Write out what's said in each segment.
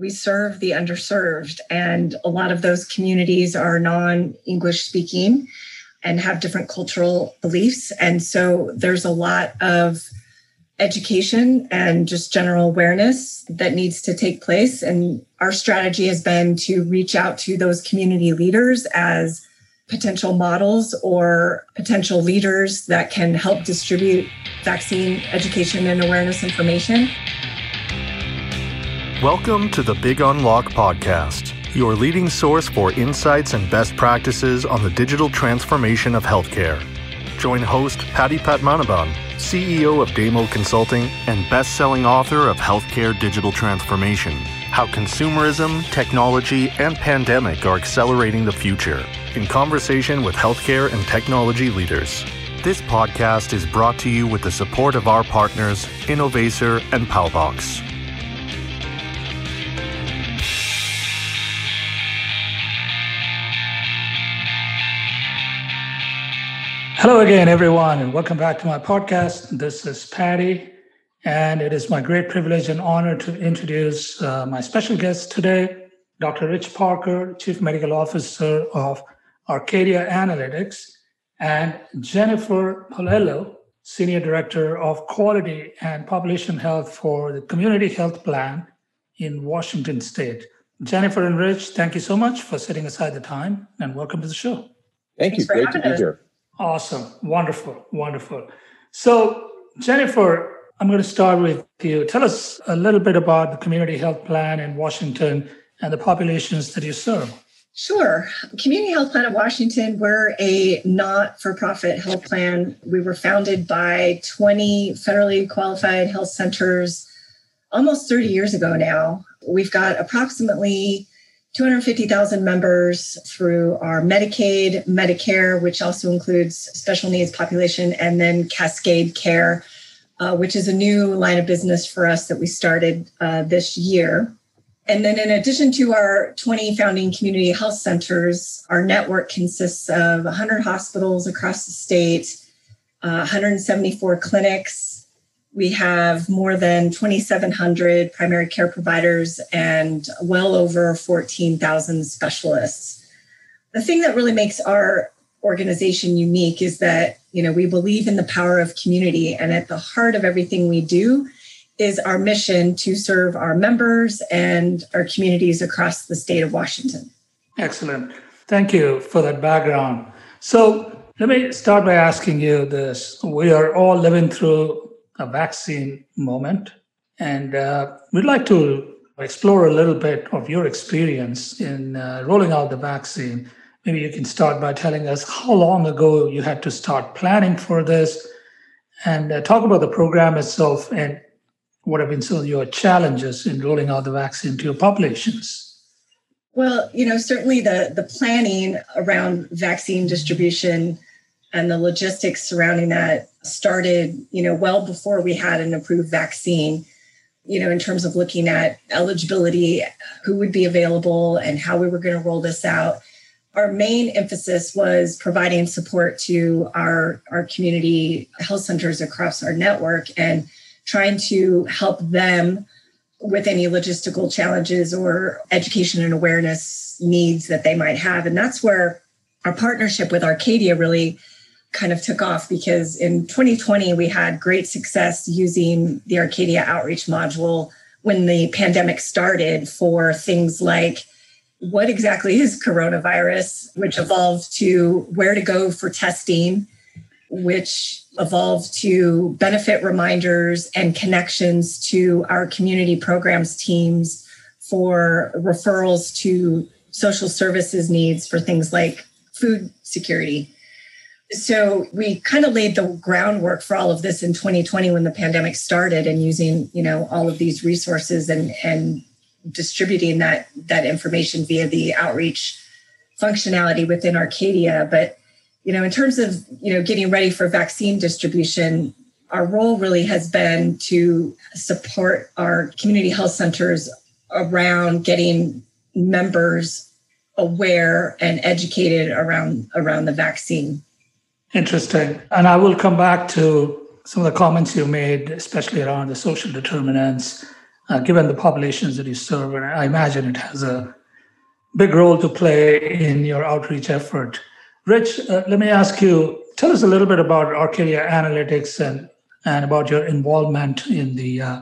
we serve the underserved, and a lot of those communities are non English speaking and have different cultural beliefs. And so there's a lot of education and just general awareness that needs to take place. And our strategy has been to reach out to those community leaders as potential models or potential leaders that can help distribute vaccine education and awareness information. Welcome to the Big Unlock Podcast, your leading source for insights and best practices on the digital transformation of healthcare. Join host Paddy Padmanabhan, CEO of Damo Consulting and best-selling author of Healthcare Digital Transformation, How Consumerism, Technology, and Pandemic Are Accelerating the Future, in conversation with healthcare and technology leaders. This podcast is brought to you with the support of our partners, Innovaccer and Palbox. Hello again, everyone, and welcome back to my podcast. This is Paddy, and it is my great privilege and honor to introduce uh, my special guest today, Dr. Rich Parker, Chief Medical Officer of Arcadia Analytics, and Jennifer Polello, Senior Director of Quality and Population Health for the Community Health Plan in Washington State. Jennifer and Rich, thank you so much for setting aside the time and welcome to the show. Thank Thanks you. Great to be here. Awesome. Wonderful. Wonderful. So, Jennifer, I'm going to start with you. Tell us a little bit about the community health plan in Washington and the populations that you serve. Sure. Community Health Plan of Washington, we're a not for profit health plan. We were founded by 20 federally qualified health centers almost 30 years ago now. We've got approximately 250,000 members through our Medicaid, Medicare, which also includes special needs population, and then Cascade Care, uh, which is a new line of business for us that we started uh, this year. And then, in addition to our 20 founding community health centers, our network consists of 100 hospitals across the state, uh, 174 clinics, we have more than 2,700 primary care providers and well over 14,000 specialists. The thing that really makes our organization unique is that you know we believe in the power of community and at the heart of everything we do is our mission to serve our members and our communities across the state of Washington. Excellent. Thank you for that background. So, let me start by asking you this. We are all living through a vaccine moment. And uh, we'd like to explore a little bit of your experience in uh, rolling out the vaccine. Maybe you can start by telling us how long ago you had to start planning for this and uh, talk about the program itself and what have been some of your challenges in rolling out the vaccine to your populations. Well, you know, certainly the the planning around vaccine distribution and the logistics surrounding that started, you know, well before we had an approved vaccine, you know, in terms of looking at eligibility, who would be available and how we were going to roll this out. Our main emphasis was providing support to our, our community health centers across our network and trying to help them with any logistical challenges or education and awareness needs that they might have. And that's where our partnership with Arcadia really kind of took off because in 2020 we had great success using the Arcadia outreach module when the pandemic started for things like what exactly is coronavirus, which evolved to where to go for testing, which evolved to benefit reminders and connections to our community programs teams for referrals to social services needs for things like food security so we kind of laid the groundwork for all of this in 2020 when the pandemic started and using you know all of these resources and and distributing that that information via the outreach functionality within arcadia. But you know in terms of you know getting ready for vaccine distribution our role really has been to support our community health centers around getting members aware and educated around around the vaccine Interesting. And I will come back to some of the comments you made, especially around the social determinants uh, given the populations that you serve. And I imagine it has a big role to play in your outreach effort. Rich, uh, let me ask you tell us a little bit about Arcadia Analytics and, and about your involvement in the uh,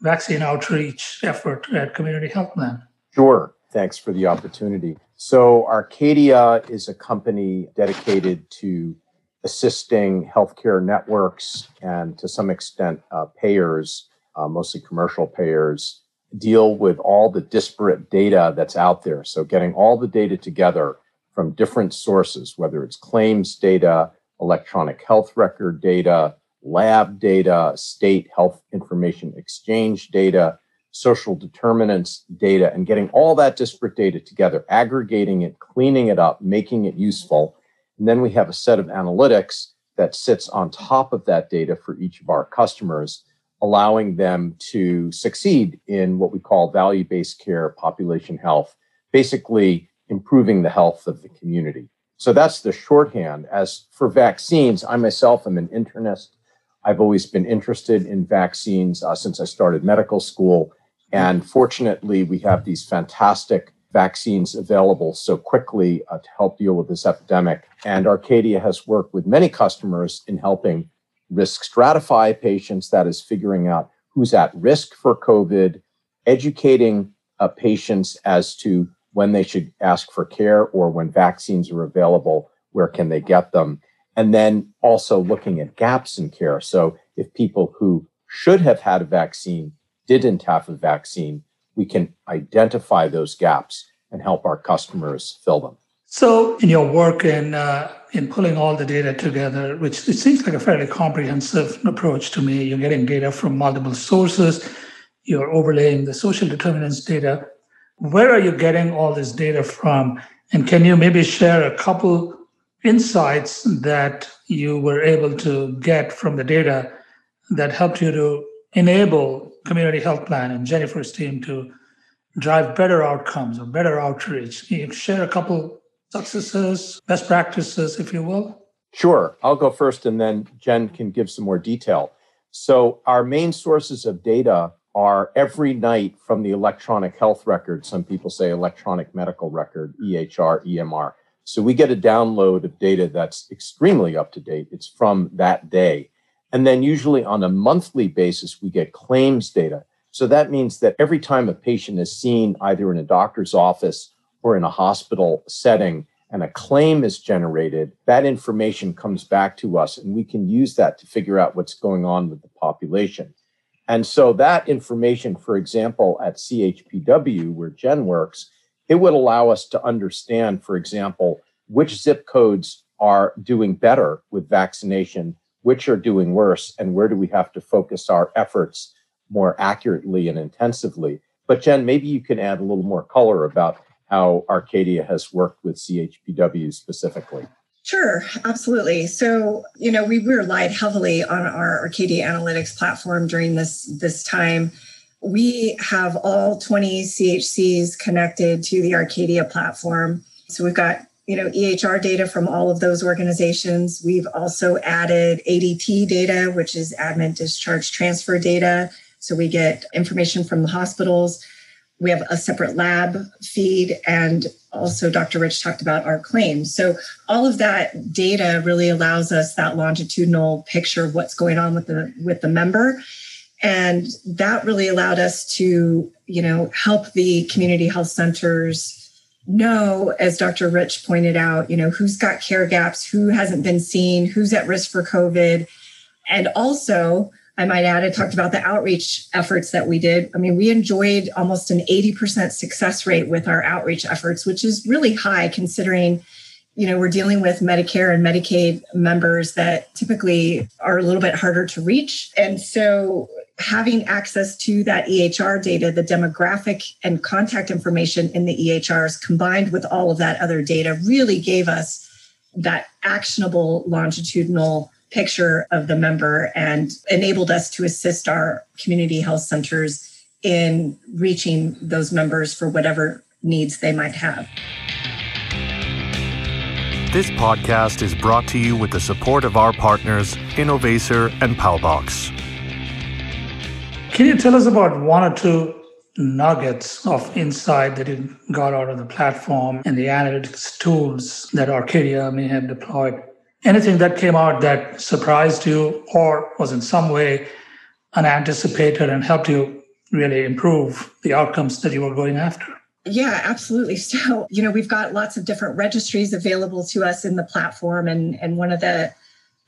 vaccine outreach effort at Community Health Plan. Sure. Thanks for the opportunity. So, Arcadia is a company dedicated to assisting healthcare networks and to some extent uh, payers, uh, mostly commercial payers, deal with all the disparate data that's out there. So, getting all the data together from different sources, whether it's claims data, electronic health record data, lab data, state health information exchange data, social determinants data, and getting all that disparate data together, aggregating it, cleaning it up, making it useful. And then we have a set of analytics that sits on top of that data for each of our customers, allowing them to succeed in what we call value based care, population health, basically improving the health of the community. So that's the shorthand. As for vaccines, I myself am an internist. I've always been interested in vaccines uh, since I started medical school. And fortunately, we have these fantastic vaccines available so quickly uh, to help deal with this epidemic. And Arcadia has worked with many customers in helping risk stratify patients, that is, figuring out who's at risk for COVID, educating uh, patients as to when they should ask for care or when vaccines are available, where can they get them? And then also looking at gaps in care. So if people who should have had a vaccine didn't have a vaccine, we can identify those gaps and help our customers fill them. So, in your work in uh, in pulling all the data together, which it seems like a fairly comprehensive approach to me, you're getting data from multiple sources, you're overlaying the social determinants data, where are you getting all this data from? And can you maybe share a couple insights that you were able to get from the data that helped you to enable community health plan and Jennifer's team to drive better outcomes or better outreach? Can you share a couple successes, best practices, if you will? Sure. I'll go first and then Jen can give some more detail. So, our main sources of data are every night from the electronic health record. Some people say electronic medical record, EHR, EMR. So we get a download of data that's extremely up to date. It's from that day. And then usually on a monthly basis, we get claims data. So that means that every time a patient is seen either in a doctor's office or in a hospital setting and a claim is generated, that information comes back to us and we can use that to figure out what's going on with the population. And so that information, for example, at CHPW, where Jen works, it would allow us to understand, for example, which zip codes are doing better with vaccination, which are doing worse, and where do we have to focus our efforts more accurately and intensively. But Jen, maybe you can add a little more color about how Arcadia has worked with CHPW specifically. Sure, absolutely. So, you know, we relied heavily on our Arcadia Analytics platform during this this time. We have all 20 CHCs connected to the Arcadia platform. So we've got, you know, EHR data from all of those organizations. We've also added ADT data, which is admin discharge transfer data. So we get information from the hospitals. We have a separate lab feed, and also Dr. Rich talked about our claims. So all of that data really allows us that longitudinal picture of what's going on with the with the member. And that really allowed us to, you know, help the community health centers know, as Dr. Rich pointed out, you know, who's got care gaps, who hasn't been seen, who's at risk for COVID. And also I might add, I talked about the outreach efforts that we did. I mean, we enjoyed almost an 80% success rate with our outreach efforts, which is really high considering, you know, we're dealing with Medicare and Medicaid members that typically are a little bit harder to reach. And so having access to that EHR data, the demographic and contact information in the EHRs combined with all of that other data really gave us that actionable longitudinal picture of the member and enabled us to assist our community health centers in reaching those members for whatever needs they might have. This podcast is brought to you with the support of our partners, Innovaccer and Palbox. Can you tell us about one or two nuggets of insight that you got out of the platform and the analytics tools that Arcadia may have deployed? Anything that came out that surprised you or was in some way unanticipated and helped you really improve the outcomes that you were going after? Yeah, absolutely. So, you know, we've got lots of different registries available to us in the platform. And, and one of the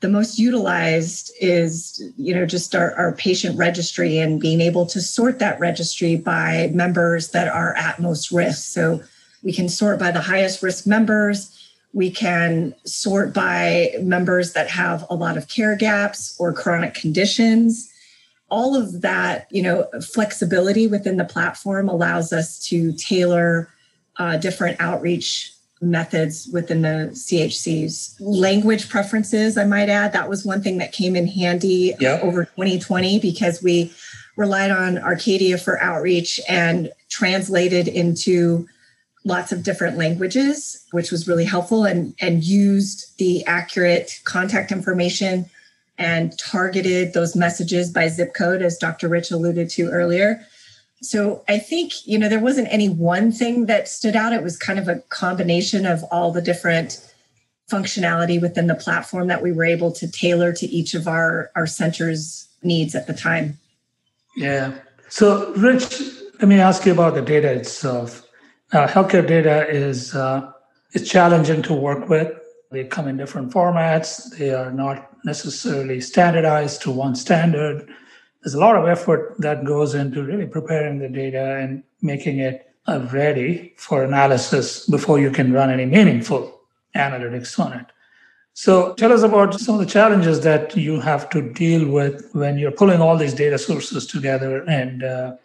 the most utilized is you know just our, our patient registry and being able to sort that registry by members that are at most risk. So we can sort by the highest risk members. We can sort by members that have a lot of care gaps or chronic conditions. All of that you know flexibility within the platform allows us to tailor uh, different outreach methods within the CHCs. Language preferences, I might add, that was one thing that came in handy uh, yep. over 2020 because we relied on Arcadia for outreach and translated into lots of different languages, which was really helpful and, and used the accurate contact information and targeted those messages by zip code, as Dr. Rich alluded to earlier. So I think, you know, there wasn't any one thing that stood out. It was kind of a combination of all the different functionality within the platform that we were able to tailor to each of our, our centers' needs at the time. Yeah. So, Rich, let me ask you about the data itself. Uh, healthcare data is uh, is challenging to work with. They come in different formats. They are not necessarily standardized to one standard there's a lot of effort that goes into really preparing the data and making it uh, ready for analysis before you can run any meaningful analytics on it. So tell us about some of the challenges that you have to deal with when you're pulling all these data sources together and uh,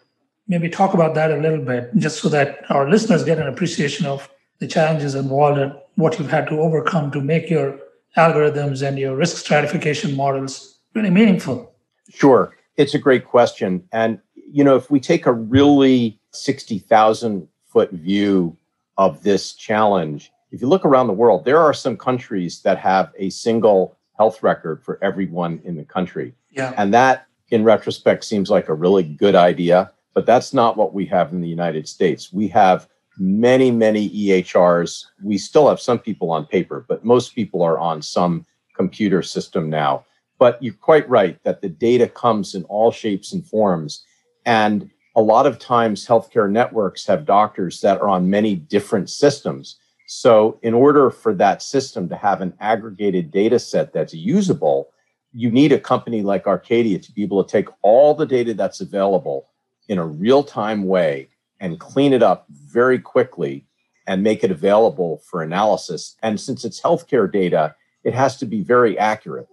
maybe talk about that a little bit just so that our listeners get an appreciation of the challenges involved and what you've had to overcome to make your algorithms and your risk stratification models really meaningful. Sure. It's a great question. And, you know, if we take a really 60,000 foot view of this challenge, if you look around the world, there are some countries that have a single health record for everyone in the country. Yeah. And that, in retrospect, seems like a really good idea, but that's not what we have in the United States. We have many, many EHRs. We still have some people on paper, but most people are on some computer system now. But you're quite right that the data comes in all shapes and forms. And a lot of times, healthcare networks have doctors that are on many different systems. So, in order for that system to have an aggregated data set that's usable, you need a company like Arcadia to be able to take all the data that's available in a real time way and clean it up very quickly and make it available for analysis. And since it's healthcare data, it has to be very accurate.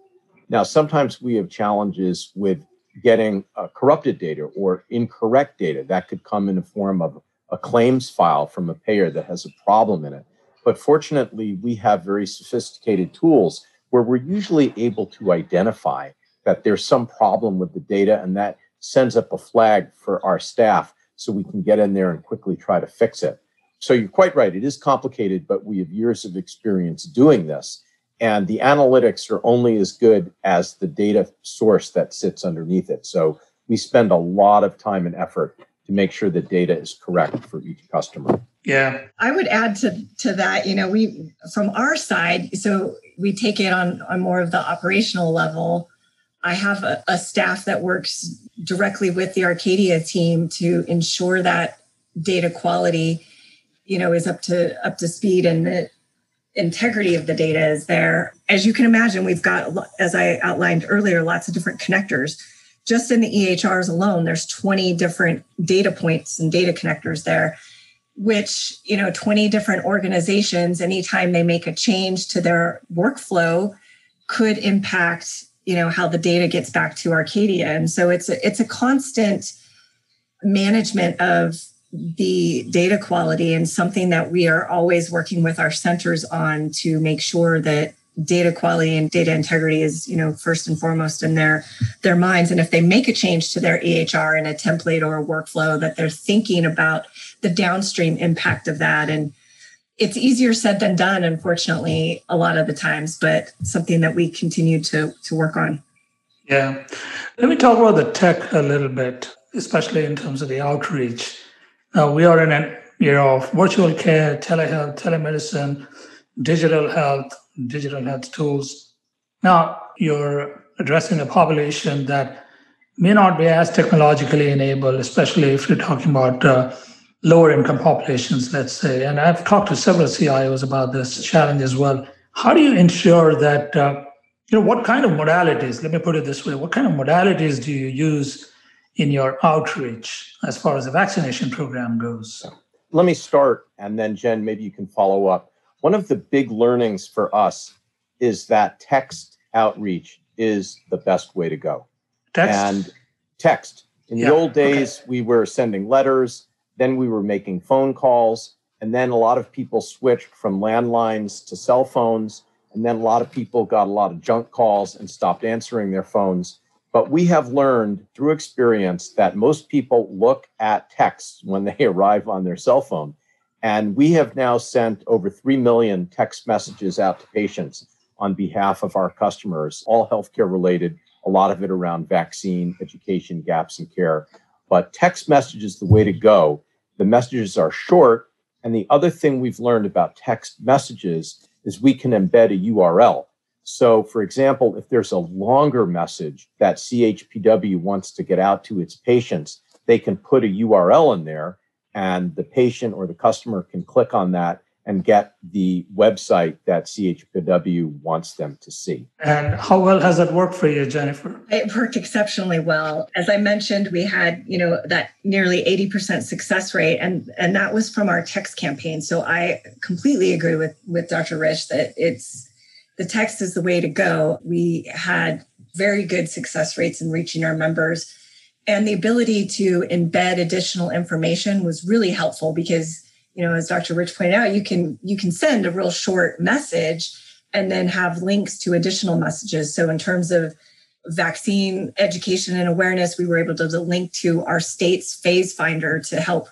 Now, sometimes we have challenges with getting uh, corrupted data or incorrect data that could come in the form of a claims file from a payer that has a problem in it. But fortunately, we have very sophisticated tools where we're usually able to identify that there's some problem with the data and that sends up a flag for our staff so we can get in there and quickly try to fix it. So you're quite right. It is complicated, but we have years of experience doing this and the analytics are only as good as the data source that sits underneath it. So we spend a lot of time and effort to make sure the data is correct for each customer. Yeah. I would add to to that, you know, we from our side, so we take it on on more of the operational level. I have a, a staff that works directly with the Arcadia team to ensure that data quality, you know, is up to up to speed and that integrity of the data is there. As you can imagine, we've got, as I outlined earlier, lots of different connectors. Just in the EHRs alone, there's 20 different data points and data connectors there, which, you know, 20 different organizations, anytime they make a change to their workflow, could impact, you know, how the data gets back to Arcadia. And so it's a, it's a constant management of the data quality and something that we are always working with our centers on to make sure that data quality and data integrity is you know first and foremost in their their minds. And if they make a change to their ehr in a template or a workflow that they're thinking about the downstream impact of that. And it's easier said than done unfortunately a lot of the times but something that we continue to to work on. Yeah. Let me talk about the tech a little bit especially in terms of the outreach. Now, we are in an era of virtual care, telehealth, telemedicine, digital health, digital health tools. Now, you're addressing a population that may not be as technologically enabled, especially if you're talking about uh, lower income populations, let's say. And I've talked to several CIOs about this challenge as well. How do you ensure that, uh, you know, what kind of modalities, let me put it this way, what kind of modalities do you use in your outreach as far as the vaccination program goes? Let me start, and then Jen, maybe you can follow up. One of the big learnings for us is that text outreach is the best way to go. Text? And text. In Yeah, the old okay. days, we were sending letters, then we were making phone calls, and then a lot of people switched from landlines to cell phones, and then a lot of people got a lot of junk calls and stopped answering their phones. But we have learned through experience that most people look at texts when they arrive on their cell phone. And we have now sent over 3 million text messages out to patients on behalf of our customers, all healthcare related, a lot of it around vaccine, education, gaps in care. But text message is the way to go. The messages are short. And the other thing we've learned about text messages is we can embed a URL. So, for example, if there's a longer message that CHPW wants to get out to its patients, they can put a URL in there and the patient or the customer can click on that and get the website that CHPW wants them to see. And how well has that worked for you, Jennifer? It worked exceptionally well. As I mentioned, we had, you know, that nearly 80% success rate and and that was from our text campaign. So I completely agree with with Dr. Rich that it's the text is the way to go. We had very good success rates in reaching our members and the ability to embed additional information was really helpful because you know as dr rich pointed out you can you can send a real short message and then have links to additional messages so in terms of vaccine education and awareness we were able to link to our state's phase finder to help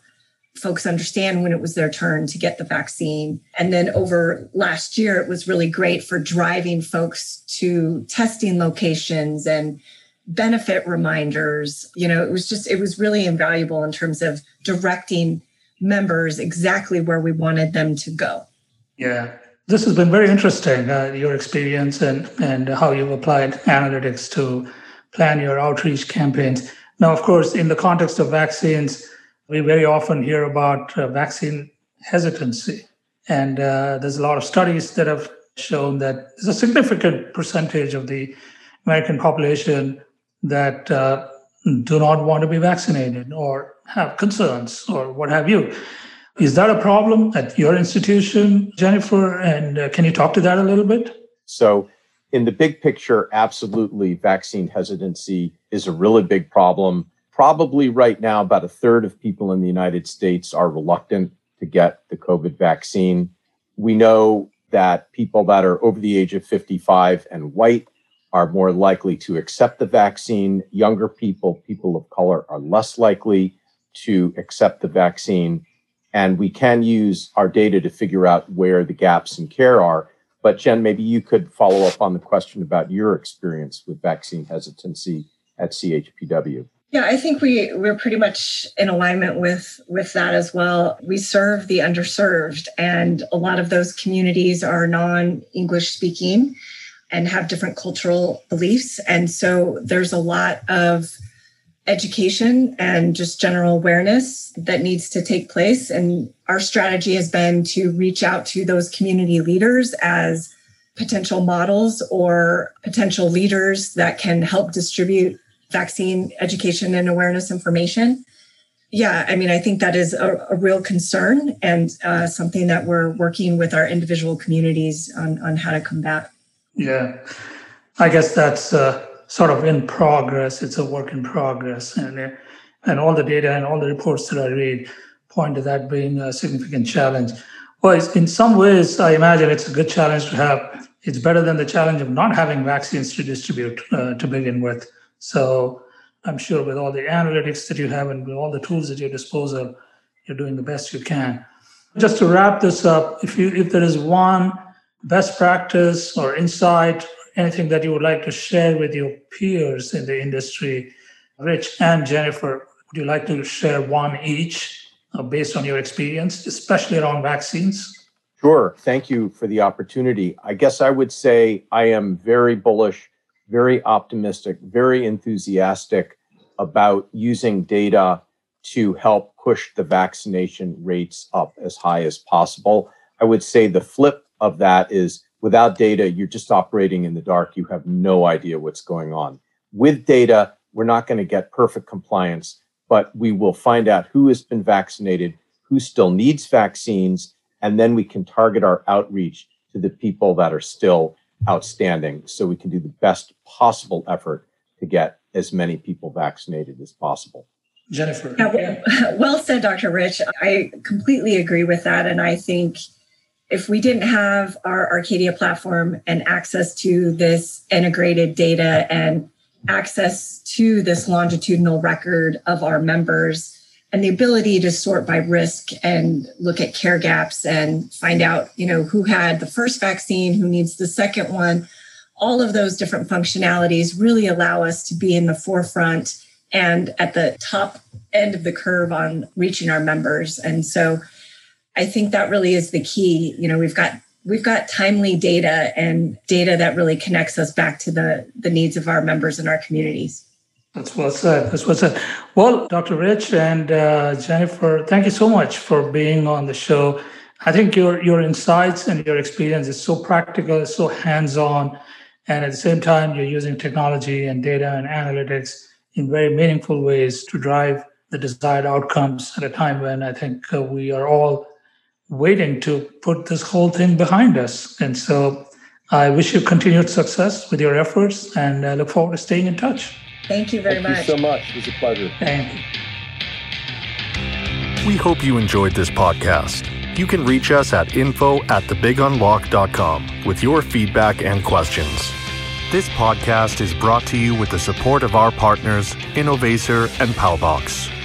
folks understand when it was their turn to get the vaccine and then over last year it was really great for driving folks to testing locations and benefit reminders you know it was just it was really invaluable in terms of directing members exactly where we wanted them to go Yeah, this has been very interesting. Uh, your experience and and how you've applied analytics to plan your outreach campaigns. Now, of course, in the context of vaccines, we very often hear about uh, vaccine hesitancy, and uh, there's a lot of studies that have shown that there's a significant percentage of the American population that uh, do not want to be vaccinated or have concerns or what have you. Is that a problem at your institution, Jennifer? And uh, can you talk to that a little bit? So, in the big picture, absolutely, vaccine hesitancy is a really big problem. Probably right now, about a third of people in the United States are reluctant to get the COVID vaccine. We know that people that are over the age of 55 and white are more likely to accept the vaccine. Younger people, people of color, are less likely to accept the vaccine. And we can use our data to figure out where the gaps in care are. But Jen, maybe you could follow up on the question about your experience with vaccine hesitancy at CHPW. Yeah, I think we we're pretty much in alignment with with that as well. We serve the underserved and a lot of those communities are non-English speaking and have different cultural beliefs and so there's a lot of education and just general awareness that needs to take place and our strategy has been to reach out to those community leaders as potential models or potential leaders that can help distribute vaccine education and awareness information. Yeah, I mean, I think that is a, a real concern and uh, something that we're working with our individual communities on, on how to combat. Yeah, I guess that's uh, sort of in progress. It's a work in progress, and uh, and all the data and all the reports that I read point to that being a significant challenge. Well, in some ways, I imagine it's a good challenge to have. It's better than the challenge of not having vaccines to distribute uh, to begin with. So I'm sure with all the analytics that you have and with all the tools at your disposal, you're doing the best you can. Just to wrap this up, if you if there is one best practice or insight, anything that you would like to share with your peers in the industry, Rich and Jennifer, Would you like to share one each uh, based on your experience, especially around vaccines? Sure. Thank you for the opportunity. I guess I would say I am very bullish, very optimistic, very enthusiastic about using data to help push the vaccination rates up as high as possible. I would say the flip of that is without data, you're just operating in the dark. You have no idea what's going on. With data, we're not going to get perfect compliance, but we will find out who has been vaccinated, who still needs vaccines, and then we can target our outreach to the people that are still outstanding so we can do the best possible effort to get as many people vaccinated as possible. Jennifer. Yeah, well, well said, Dr. Rich. I completely agree with that. And I think if we didn't have our Arcadia platform and access to this integrated data and access to this longitudinal record of our members and the ability to sort by risk and look at care gaps and find out, you know, who had the first vaccine, who needs the second one, all of those different functionalities really allow us to be in the forefront and at the top end of the curve on reaching our members. And so I think that really is the key. You know, we've got we've got timely data and data that really connects us back to the the needs of our members and our communities. That's well said. That's well said. Well, Dr. Rich and uh, Jennifer, thank you so much for being on the show. I think your your insights and your experience is so practical, so hands on, and at the same time, you're using technology and data and analytics in very meaningful ways to drive the desired outcomes at a time when I think uh, we are all waiting to put this whole thing behind us. And so I wish you continued success with your efforts and I look forward to staying in touch. Thank you very Thank much. you so much. It was a pleasure. Thank you. We hope you enjoyed this podcast. You can reach us at info at thebigunlock.com with your feedback and questions. This podcast is brought to you with the support of our partners, Innovaccer and Palbox.